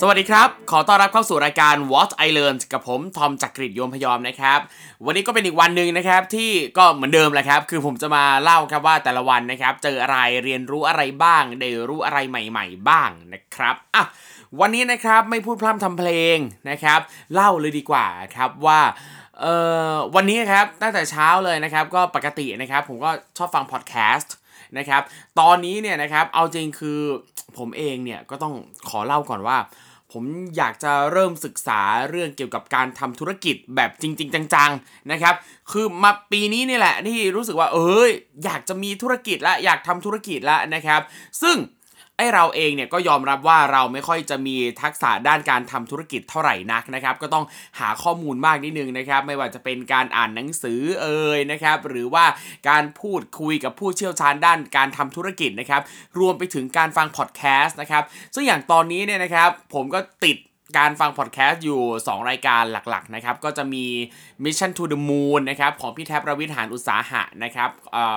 สวัสดีครับ ขอต้อนรับเข้าสู่รายการ What I Learned กับผม ทอมจักริดโยมพยอมนะครับ วันนี้ก็เป็นอีกวันหนึ่งนะครับที่ก็เหมือนเดิมแหละครับ คือผมจะมาเล่าครับว่าแต่ละวันนะครับ เจออะไรเรียนรู้อะไรบ้าง ได้รู้อะไรใหม่ ๆ บ้างนะครับอะวันนี้นะครับไม่พูดพร่ำทำเพลงนะครับ เล่าเลยดีกว่าครับว่าเอ่อวันนี้ครับตั้งแต่เช้าเลยนะครับก็ปกตินะครับ ผมก็ชอบฟังพอดแคสต์นะครับ ตอนนี้เนี่ยนะครับ เอาจริงคือผมเองเนี่ยก็ต้องขอเล่าก่อนว่า ผมอยากจะเริ่มศึกษาเรื่องเกี่ยวกับการทำธุรกิจแบบจริง ๆ จังๆนะครับ คือมาปีนี้นี่แหละที่รู้สึกว่าเอ้ยอยากจะมีธุรกิจละอยากทำธุรกิจละนะครับ ซึ่ง ไอเราเองเนี่ยก็ยอมรับว่าเราไม่ค่อยจะมีทักษะด้านการทำธุรกิจเท่าไหร่นักนะครับก็ต้องหาข้อมูลมากนิดนึงนะครับไม่ว่าจะเป็นการอ่านหนังสือเอ่ยนะครับหรือว่าการพูดคุยกับผู้เชี่ยวชาญด้านการทำธุรกิจนะครับรวมไปถึงการฟังพอดแคสต์นะครับซึ่งอย่างตอนนี้เนี่ยนะครับผมก็ติดการฟังพอดแคสต์อยู่ 2 รายการหลักๆนะครับก็จะมี Mission to the Moon นะครับของพี่แท็บรวิทหารอุตสาหะนะครับเอ่อ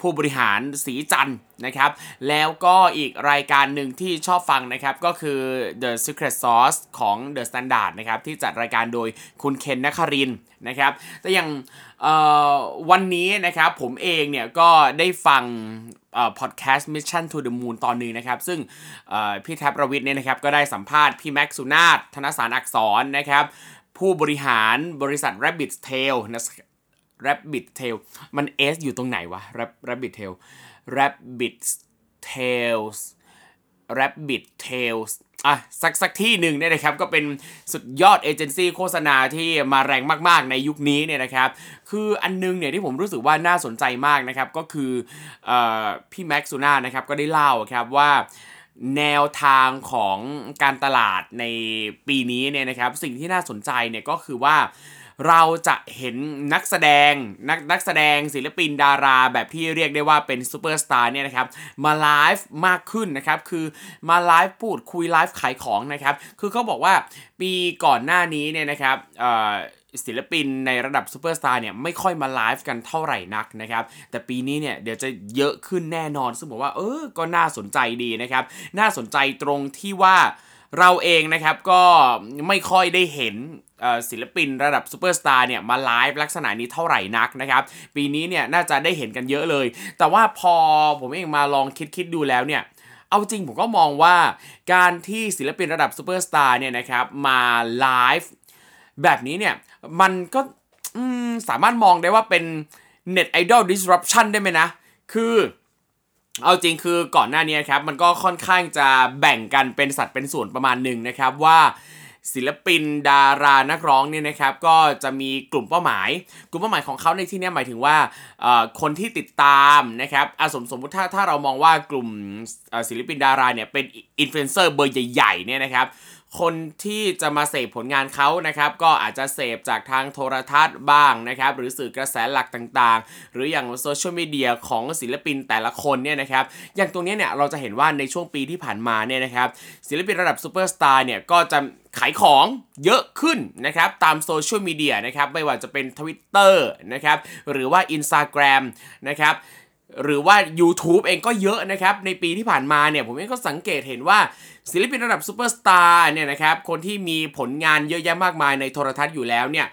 ผู้บริหารสีจันนะครับ แล้วก็อีกรายการหนึ่งที่ชอบฟังนะครับ ก็คือ The Secret Sauce ของ The Standard นะครับ ที่จัดรายการโดยคุณเคนนัครินนะครับ แต่อย่างวันนี้นะครับ ผมเองเนี่ยก็ได้ฟังพอดแคสต์ Mission to the Moon ตอนหนึงนะครับ ซึ่งพี่แท็บรวิทเนี่ยนะครับ ก็ได้สัมภาษณ์พี่แม็กซ์สุนาถธนสารอักษรนะครับ ผู้บริหารบริษัท Rabbit Tail Rabbit Tail มัน S อยู่ตรงไหนวะ Rab- Rabbit Tail Rabbit Tails Rabbit Tails อะสักสักที่หนึ่งเนี่ยนะครับก็เป็นสุดยอดเอเจนซี่โฆษณาที่มาแรงมากๆในยุคนี้เนี่ยนะครับ คืออันนึงเนี่ยที่ผมรู้สึกว่าน่าสนใจมากนะครับ ก็คือออพี่แม็กซ์ซูน่านะครับก็ได้เล่าครับว่าแนวทางของการตลาดในปีนี้เนี่ยนะครับ สิ่งที่น่าสนใจเนี่ยก็คือว่า เราจะเห็นนักแสดงนักนักแสดงศิลปินดาราแบบที่เรียกได้ว่าเป็นซูเปอร์สตาร์เนี่ยนะครับมาไลฟ์มากขึ้นนะครับคือมาไลฟ์พูดคุยไลฟ์ขายของนะครับคือเขาบอกว่าปีก่อนหน้านี้เนี่ยนะครับศิลปินในระดับซูเปอร์สตาร์เนี่ยไม่ค่อยมาไลฟ์กันเท่าไหร่นักนะครับ แต่ปีนี้เนี่ยเดี๋ยวจะเยอะขึ้นแน่นอน ซึ่งบอกว่าเออก็น่าสนใจดีนะครับ น่าสนใจตรงที่ว่า เราเองนะครับก็ไม่ค่อยได้เห็นศิลปินระดับซูเปอร์สตาร์เนี่ยมาไลฟ์ลักษณะนี้เท่าไหร่นักนะครับ ปีนี้เนี่ยน่าจะได้เห็นกันเยอะเลย แต่ว่าพอผมเองมาลองคิดคิดดูแล้วเนี่ยเอาจริงผมก็มองว่าการที่ศิลปินระดับซูเปอร์สตาร์เนี่ยนะครับมาไลฟ์แบบนี้เนี่ยมันก็สามารถมองได้ว่าเป็น Net Idol Disruption ได้ไหมนะ คือ เอาจริงคือก่อนหน้านี้ครับมันก็ค่อนข้างจะแบ่งกันเป็นสัดเป็นส่วนประมาณหนึ่งนะครับว่า ศิลปินดารานักร้องเนี่ยนะครับก็จะมีกลุ่มเป้าหมาย กลุ่มเป้าหมายของเขาในที่นี้หมายถึงว่าคนที่ติดตามนะครับอาสมสมมติถ้าถ้าเรามองว่ากลุ่มศิลปินดาราเนี่ยเป็นอินฟลูเอนเซอร์เบอร์ใหญ่ๆเนี่ยนะครับคนที่จะมาเสพผลงานเขานะครับ ก็อาจจะเสพจากทางโทรทัศน์บ้างนะครับ หรือสื่อกระแสหลักต่างๆ หรืออย่างโซเชียลมีเดียของศิลปินแต่ละคนเนี่ยนะครับ อย่างตรงนี้เนี่ยเราจะเห็นว่าในช่วงปีที่ผ่านมาเนี่ยนะครับ ศิลปินระดับซูเปอร์สตาร์เนี่ยก็จะ ขายของเยอะขึ้นนะครับตามโซเชียลมีเดียนะครับไม่ว่าจะเป็น Twitter นะครับหรือว่า Instagram นะครับ หรือว่า YouTube เองก็เยอะนะครับ ในปีที่ผ่านมาเนี่ย ผมเองก็สังเกตเห็นว่าศิลปินระดับซูเปอร์สตาร์เนี่ยนะครับ คนที่มีผลงานเยอะแยะมากมายในโทรทัศน์อยู่แล้วเนี่ย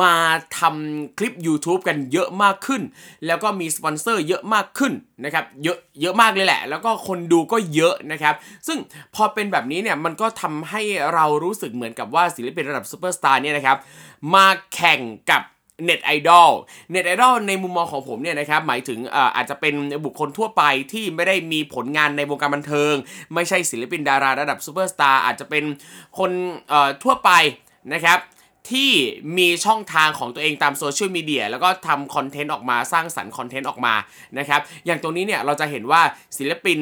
มาทำคลิป YouTube กันเยอะมากขึ้น แล้วก็มีสปอนเซอร์เยอะมากขึ้นนะครับ เยอะเยอะมากเลยแหละ แล้วก็คนดูก็เยอะนะครับ ซึ่งพอเป็นแบบนี้เนี่ย มันก็ทำให้เรารู้สึกเหมือนกับว่าศิลปินระดับซูเปอร์สตาร์เนี่ยนะครับ มาแข่งกับ เน็ตไอดอลเน็ตไอดอลในมุมมองของผมเนี่ยนะครับหมายถึงอาจจะเป็นบุคคลทั่วไปที่ไม่ได้มีผลงานในวงการบันเทิง ไม่ใช่ศิลปินดาราระดับซูเปอร์สตาร์อาจจะเป็นคนทั่วไปนะครับที่มีช่องทางของตัวเองตามโซเชียลมีเดียแล้วก็ทำคอนเทนต์ออกมาสร้างสรรค์คอนเทนต์ออกมานะครับอย่างตรงนี้เนี่ยเราจะเห็นว่าศิลปิน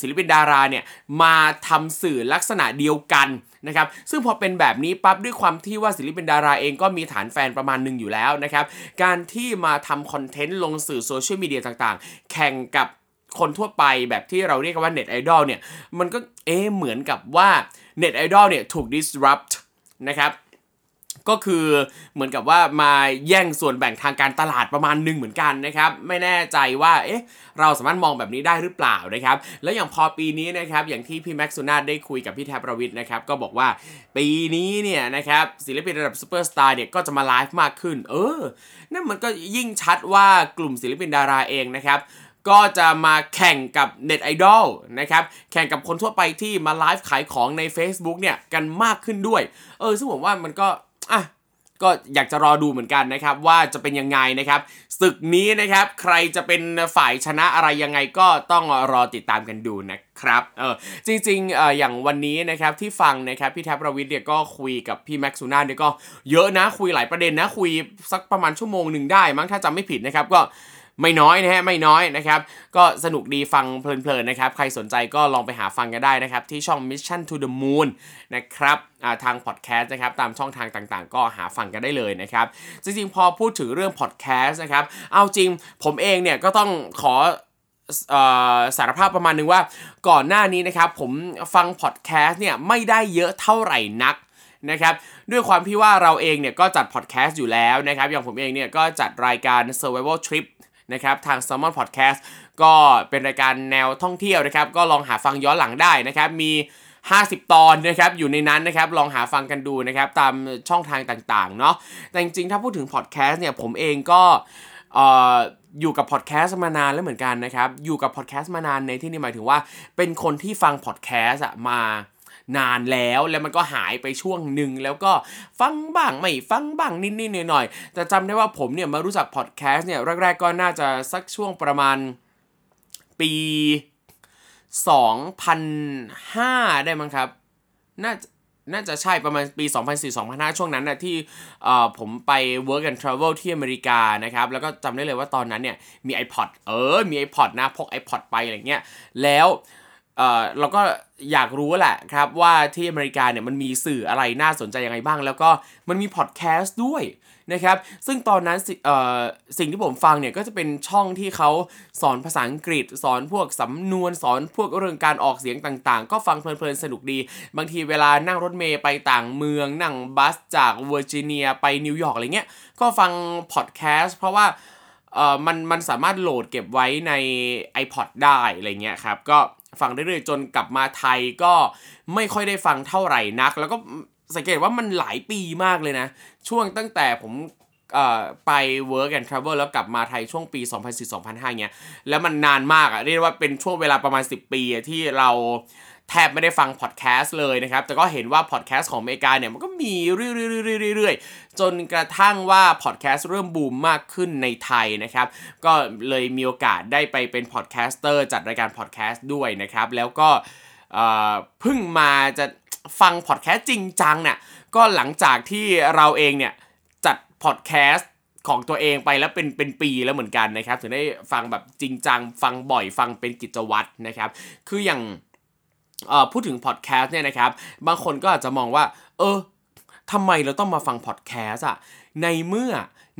ศิลปินดาราเนี่ยมาทำสื่อลักษณะเดียวกันนะครับซึ่งพอเป็นแบบนี้ปั๊บด้วยความที่ว่าศิลปินดาราเองก็มีฐานแฟนประมาณหนึ่งอยู่แล้วนะครับการที่มาทำคอนเทนต์ลงสื่อโซเชียลมีเดียต่างๆ แข่งกับคนทั่วไปแบบที่เราเรียกว่าเน็ตไอดอลเนี่ยมันก็เอ๊เหมือนกับว่าเน็ตไอดอลเนี่ยถูก disrupt นะครับ ก็คือเหมือนกับว่ามาแย่งส่วนแบ่งทางการตลาดประมาณหนึ่งเหมือนกันนะครับ ไม่แน่ใจว่าเอ๊ะเราสามารถมองแบบนี้ได้หรือเปล่านะครับ แล้วอย่างพอปีนี้นะครับอย่างที่พี่แม็กซ์ซูนาได้คุยกับพี่แทบประวิทย์นะครับก็บอกว่าปีนี้เนี่ยนะครับศิลปินระดับซูเปอร์สตาร์เนี่ยก็จะมาไลฟ์มากขึ้น เออนั่นมันก็ยิ่งชัดว่ากลุ่มศิลปินดาราเองนะครับก็จะมาแข่งกับเน็ตไอดอลนะครับ แข่งกับคนทั่วไปที่มาไลฟ์ขายของใน Facebook เนี่ย กันมากขึ้นด้วย เออ ซึ่งผมว่ามันก็ อะก็อยากจะรอดูเหมือนกันนะครับ ว่าจะเป็นยังไงนะครับศึกนี้นะครับ ใครจะเป็นฝ่ายชนะอะไรยังไงก็ต้องรอติดตามกันดูนะครับเออจริงๆเอออย่างวันนี้นะครับที่ฟังนะครับพี่แทบประวิทย์เนี่ยก็คุยกับพี่แม็กซ์ซูน่าเนี่ยก็เยอะนะคุยหลายประเด็นนะคุยสักประมาณชั่วโมงหนึ่งได้ มั้งถ้าจำไม่ผิดนะครับก็ ไม่น้อยนะฮะไม่น้อยนะครับก็สนุกดีฟังเพลินๆนะครับใครสนใจก็ลองไปหาฟังกันได้นะครับที่ช่อง Mission to the Moon นะครับทางพอดแคสต์นะครับตามช่องทางต่างๆ ก็หาฟังกันได้เลยนะครับจริงๆพอพูดถึงเรื่องพอดแคสต์นะครับเอาจริงผมเองเนี่ยก็ต้องขอสารภาพประมาณนึงว่าก่อนหน้านี้นะครับผมฟังพอดแคสต์เนี่ยไม่ได้เยอะเท่าไหร่นักนะครับด้วยความที่ว่าเราเองเนี่ยก็จัดพอดแคสต์อยู่แล้วนะครับอย่างผมเองเนี่ยก็จัดรายการ Survival Trip นะครับทาง s ซ l m o n Podcast ก็เป็นรายการแนวท่องเที่ยวนะครับก็ลองหาฟังย้อนหลังได้นะครับมี 50 ตอนนะครับอยู่ในนั้นนะครับลองหาฟังกันดูนะครับตามช่องทางต่างๆเนาะแต่จริงๆ ถ้าพูดถึงพอดแคสต์เนี่ยผมเองก็อยู่กับพอดแคสต์มานานแล้วเหมือนกันนะครับอยู่กับพอดแคสต์มานานในที่นี้หมายถึงว่าเป็นคนที่ฟังพอดแคสต์มา นานแล้วแล้วมันก็หายไปช่วงหนึ่งแล้วก็ฟังบ้างไม่ฟังบ้างนิดๆหน่อยๆแต่จำได้ว่าผมเนี่ยมารู้จักพอดแคสต์เนี่ยแรกๆก็น่าจะสักช่วงประมาณปี 2005 ได้มั้งครับ น่าน่าจะใช่ประมาณปี 2004-2005 ช่วงนั้นนะที่ผมไป work and travel ที่อเมริกานะครับ แล้วก็จำได้เลยว่าตอนนั้นเนี่ยมี iPod เออ มี iPod นะ พก iPod ไปอะไรเงี้ย แล้ว เออเราก็อยากรู้แหละครับว่าที่อเมริกาเนี่ยมันมีสื่ออะไรน่าสนใจยังไงบ้าง แล้วก็มันมีพอดแคสต์ด้วยนะครับซึ่งตอนนั้นสิ่งที่ผมฟังเนี่ยก็จะเป็นช่องที่เขาสอนภาษาอังกฤษ สอนพวกสำนวนสอนพวกเรื่องการออกเสียงต่างๆ ก็ฟังเพลินๆสนุกดี บางทีเวลานั่งรถเมล์ไปต่างเมืองนั่งบัสจากเวอร์จิเนียไปนิวยอร์กอะไรเงี้ยก็ฟังพอดแคสต์เพราะว่ามันมันสามารถโหลดเก็บไว้ใน iPod ได้อะไรเงี้ยครับก็ ฟังเรื่อยๆจนกลับมาไทยก็ไม่ค่อยได้ฟังเท่าไหร่นัก แล้วก็สังเกตว่ามันหลายปีมากเลยนะ ช่วงตั้งแต่ผมไป work and travel แล้วกลับมาไทยช่วงปี 2004-2005เงี้ยแล้วมันนานมากอะเรียกว่าเป็นช่วงเวลาประมาณ 10 ปีที่เรา แทบไม่ได้ฟังพอดแคสต์เลยนะครับ แต่ก็เห็นว่าพอดแคสต์ของอเมริกาเนี่ยมันก็มีเรื่อยๆจนกระทั่งว่าพอดแคสต์เริ่มบูมมากขึ้นในไทยนะครับ ก็เลยมีโอกาสได้ไปเป็น podcaster จัดรายการพอดแคสต์ด้วยนะครับ แล้วก็เพิ่งมาจะฟังพอดแคสต์จริงจังเนี่ยก็หลังจากที่เราเองเนี่ยจัดพอดแคสต์ของตัวเองไปแล้วเป็นเป็นปีแล้วเหมือนกันนะครับ ถึงได้ฟังแบบจริงจัง ฟังบ่อยฟังเป็นกิจวัตรนะครับ คืออย่าง พูดถึงพอดแคสต์เนี่ยนะครับ บางคนก็อาจจะมองว่า เออทำไมเราต้องมาฟังพอดแคสต์อะในเมื่อ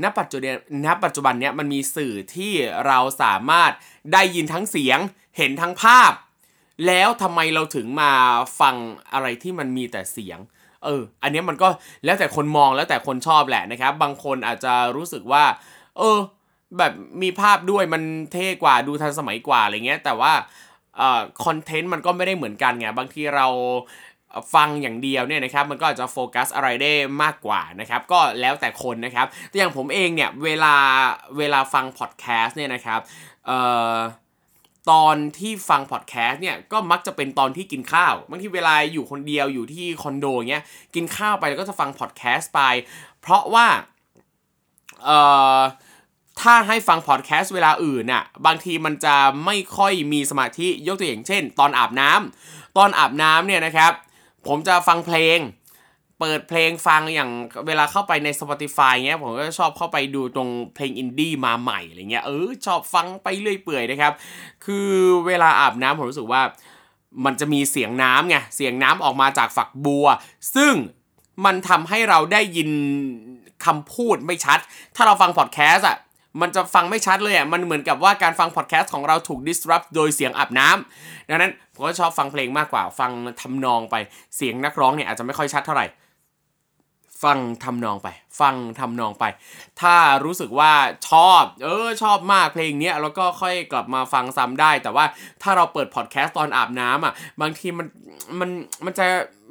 ณปัจจุบันณปัจจุบันเนี้ยมันมีสื่อที่เราสามารถได้ยินทั้งเสียง เห็นทั้งภาพ แล้วทำไมเราถึงมาฟังอะไรที่มันมีแต่เสียง เออ อันนี้มันก็แล้วแต่คนมองแล้วแต่คนชอบแหละนะครับ บางคนอาจจะรู้สึกว่า เออ แบบมีภาพด้วยมันเท่กว่าดูทันสมัยกว่าอะไรเงี้ย แต่ว่า คอนเทนต์มันก็ไม่ได้เหมือนกันไงบางทีเราฟังอย่างเดียวเนี่ยนะครับมันก็อาจจะโฟกัสอะไรได้มากกว่านะครับก็แล้วแต่คนนะครับแต่อย่างผมเองเนี่ยเวลาเวลาฟังพอดแคสต์เนี่ยนะครับเอ่อตอนที่ฟังพอดแคสต์เนี่ยก็มักจะเป็นตอนที่กินข้าวบางทีเวลาอยู่คนเดียวอยู่ที่คอนโดเงี้ยกินข้าวไปแล้วก็จะฟังพอดแคสต์ไป เพราะว่าเอ่อ ถ้าให้ฟังพอดแคสต์เวลาอื่นน่ะบางทีมันจะไม่ค่อยมีสมาธิยกตัวอย่างเช่น ตอนอาบน้ำตอนอาบน้ำเนี่ยนะครับ ผมจะฟังเพลง เปิดเพลงฟังอย่างเวลาเข้าไปใน Spotify เงี้ยผมก็ชอบเข้าไปดูตรงเพลงอินดี้มาใหม่อะไรเงี้ยเออชอบฟังไปเรื่อยเปื่อยนะครับ คือเวลาอาบน้ำผมรู้สึกว่ามันจะมีเสียงน้ำไงเสียงน้ำออกมาจากฝักบัว ซึ่งมันทำให้เราได้ยินคำพูดไม่ชัด ถ้าเราฟังพอดแคสต์อะ มันจะฟังไม่ชัดเลยอะ มันเหมือนกับว่าการฟังพอดแคสต์ของเราถูก disrupt โดยเสียงอาบน้ำดังนั้นผมก็ชอบฟังเพลงมากกว่า ฟังทำนองไป เสียงนักร้องเนี่ยอาจจะไม่ค่อยชัดเท่าไหร่ ฟังทำนองไป ฟังทำนองไป ถ้ารู้สึกว่าชอบ เออ ชอบมากเพลงเนี้ย แล้วก็ค่อยกลับมาฟังซ้ำได้ แต่ว่าถ้าเราเปิดพอดแคสต์ตอนอาบน้ำอะ บางทีมัน มัน มันจะ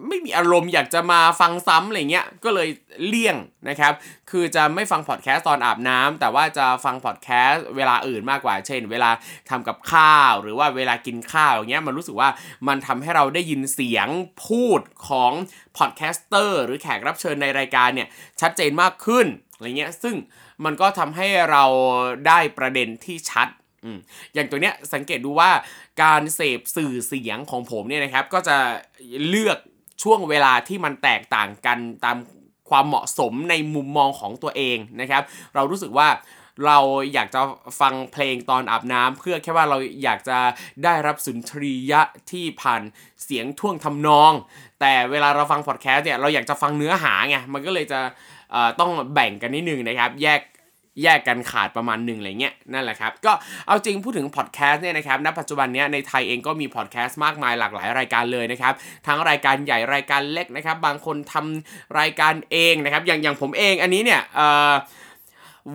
ไม่มีอารมณ์อยากจะมาฟังซ้ำอะไรเงี้ยก็เลยเลี่ยงนะครับ คือจะไม่ฟังพอดแคสต์ตอนอาบน้ำแต่ว่าจะฟังพอดแคสต์เวลาอื่นมากกว่า เช่น เวลาทำกับข้าว หรือว่าเวลากินข้าวอย่างเงี้ยมันรู้สึกว่ามันทำให้เราได้ยินเสียงพูดของ podcaster หรือแขกรับเชิญในรายการเนี่ยชัดเจนมากขึ้นอะไรเงี้ยซึ่งมันก็ทำให้เราได้ประเด็นที่ชัดอย่างตัวเนี้ยสังเกตดูว่าการเสพสื่อเสียงของผมเนี่ยนะครับ ก็จะเลือก ช่วงเวลาที่มันแตกต่างกันตามความเหมาะสมในมุมมองของตัวเองนะครับ เรารู้สึกว่าเราอยากจะฟังเพลงตอนอาบน้ำเพื่อแค่ว่าเราอยากจะได้รับสุนทรียะที่ผ่านเสียงท่วงทำนอง แต่เวลาเราฟังพอดแคสต์เนี่ยเราอยากจะฟังเนื้อหาไงมันก็เลยจะต้องแบ่งกันนิดนึงนะครับ แยก แยกกันขาดประมาณหนึ่งอะไรเงี้ยนั่นแหละครับ ก็เอาจริงพูดถึงพอดแคสต์เนี่ยนะครับณปัจจุบันนี้ในไทยเองก็มีพอดแคสต์มากมายหลากหลายรายการเลยนะครับ ทั้งรายการใหญ่รายการเล็กนะครับ บางคนทำรายการเองนะครับ อย่างอย่างผมเองอันนี้เนี่ยเอ่อ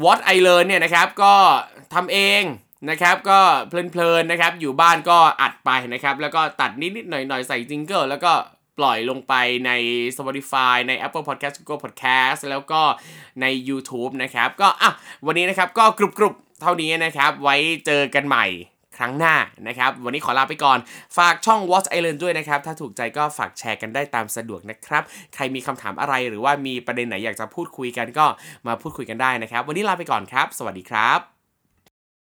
What I Learn เนี่ยนะครับก็ทำเองนะครับก็เพลินๆนะครับอยู่บ้านก็อัดไปนะครับแล้วก็ตัดนิดๆหน่อยๆใส่จิงเกิลแล้วก็ ปล่อยลงไปใน Spotify ใน Apple Podcast Google Podcast แล้วก็ใน YouTube นะครับ ก็อะวันนี้นะครับก็กรุบๆเท่านี้นะครับ ไว้เจอกันใหม่ครั้งหน้านะครับ วันนี้ขอลาไปก่อน ฝากช่อง Watch Island ด้วยนะครับ ถ้าถูกใจก็ฝากแชร์กันได้ตามสะดวกนะครับ ใครมีคำถามอะไรหรือว่ามีประเด็นไหนอยากจะพูดคุยกันก็มาพูดคุยกันได้นะครับ วันนี้ลาไปก่อนครับ สวัสดีครับ